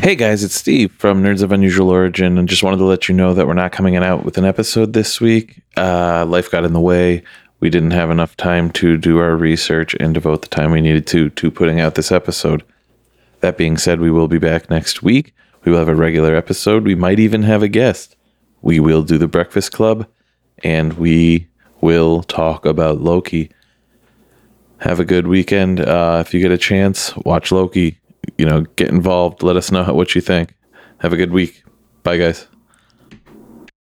Hey guys, it's Steve from Nerds of Unusual Origin, and just wanted to let you know that we're not coming out with an episode this week. Uh, life got in the way. We didn't have enough time to do our research and devote the time we needed to to putting out this episode. That being said, we will be back next week. We will have a regular episode. We might even have a guest. We will do the Breakfast Club, and we will talk about Loki. Have a good weekend. Uh, if you get a chance, watch Loki. You know, get involved. Let us know what you think. Have a good week. Bye, guys.